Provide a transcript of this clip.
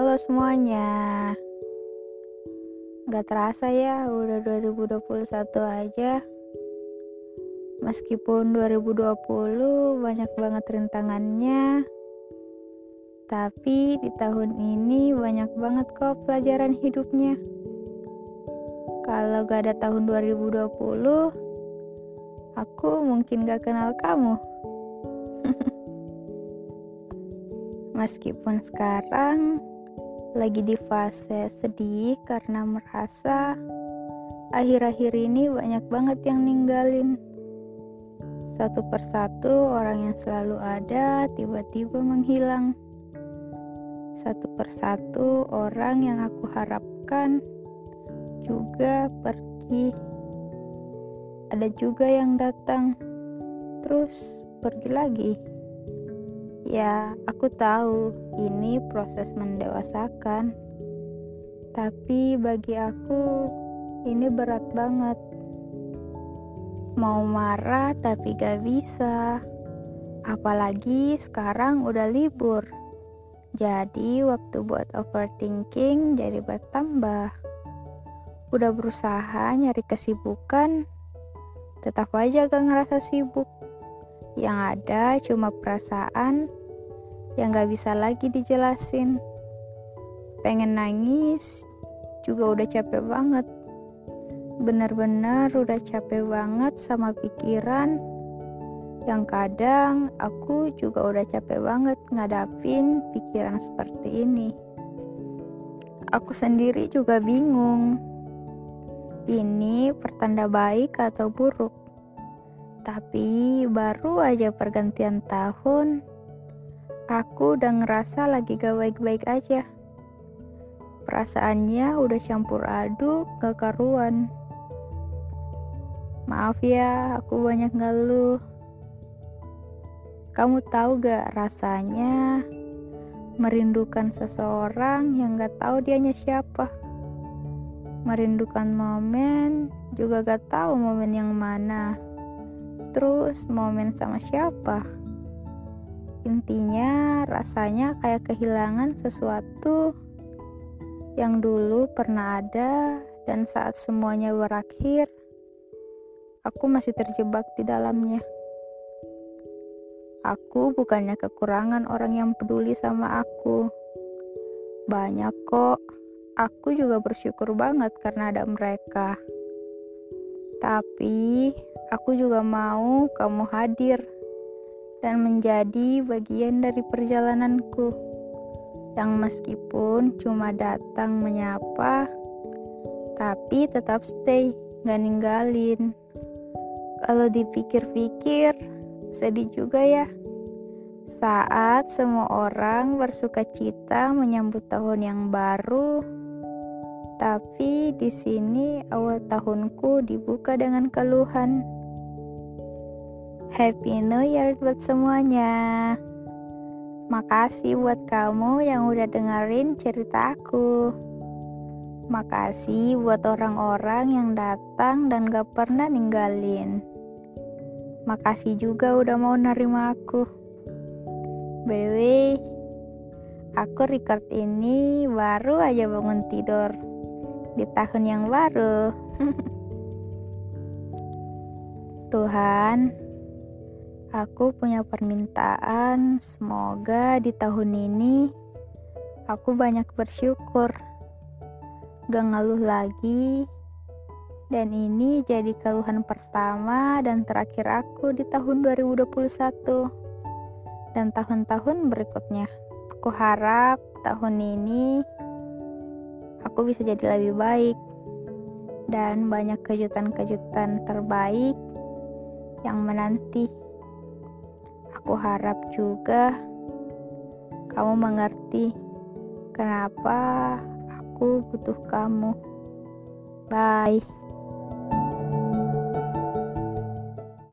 Halo semuanya. Gak terasa ya udah 2021 aja. Meskipun 2020 banyak banget rintangannya. Tapi di tahun ini banyak banget kok pelajaran hidupnya. Kalau gak ada tahun 2020 Aku mungkin gak kenal kamu. Meskipun sekarang lagi di fase sedih karena merasa akhir-akhir ini banyak banget yang ninggalin. Satu persatu orang yang selalu ada tiba-tiba menghilang. Satu persatu orang yang aku harapkan juga pergi. Ada juga yang datang, terus pergi lagi. Ya, aku tahu ini proses mendewasakan, tapi bagi aku ini berat banget. Mau marah tapi gak bisa, apalagi sekarang udah libur. Jadi, waktu buat overthinking jadi bertambah. Udah berusaha nyari kesibukan, tetap aja gak ngerasa sibuk. Yang ada cuma perasaan yang gak bisa lagi dijelasin. Pengen nangis, juga udah capek banget. Bener-bener udah capek banget sama pikiran yang kadang aku juga udah capek banget ngadapin pikiran seperti ini. Aku sendiri juga bingung. Ini pertanda baik atau buruk? Tapi baru aja pergantian tahun, Aku udah ngerasa lagi gak baik-baik aja. Perasaannya udah campur aduk, gak karuan. Maaf ya, aku banyak ngeluh. Kamu tahu gak rasanya merindukan seseorang yang gak tahu dianya siapa? Merindukan momen, juga gak tahu momen yang mana. Terus momen sama siapa? Intinya, rasanya kayak kehilangan sesuatu yang dulu pernah ada, dan saat semuanya berakhir, aku masih terjebak di dalamnya. Aku bukannya kekurangan orang yang peduli sama aku. Banyak kok, aku juga bersyukur banget karena ada mereka. Tapi, aku juga mau kamu hadir dan menjadi bagian dari perjalananku yang meskipun cuma datang menyapa tapi tetap stay gak ninggalin. Kalau dipikir-pikir sedih juga ya. Saat semua orang bersuka cita menyambut tahun yang baru tapi di sini awal tahunku dibuka dengan keluhan Happy New Year buat semuanya. Makasih buat kamu yang udah dengerin cerita aku. Makasih buat orang-orang yang datang dan gak pernah ninggalin. Makasih juga udah mau nerima aku. By the way, aku record ini baru aja bangun tidur di tahun yang baru. Tuhan, Aku punya permintaan, semoga di tahun ini aku banyak bersyukur, gak ngeluh lagi, dan ini jadi keluhan pertama dan terakhir aku di tahun 2021 dan tahun-tahun berikutnya. Aku harap tahun ini aku bisa jadi lebih baik dan banyak kejutan-kejutan terbaik yang menanti. Aku harap juga kamu mengerti kenapa aku butuh kamu. Bye.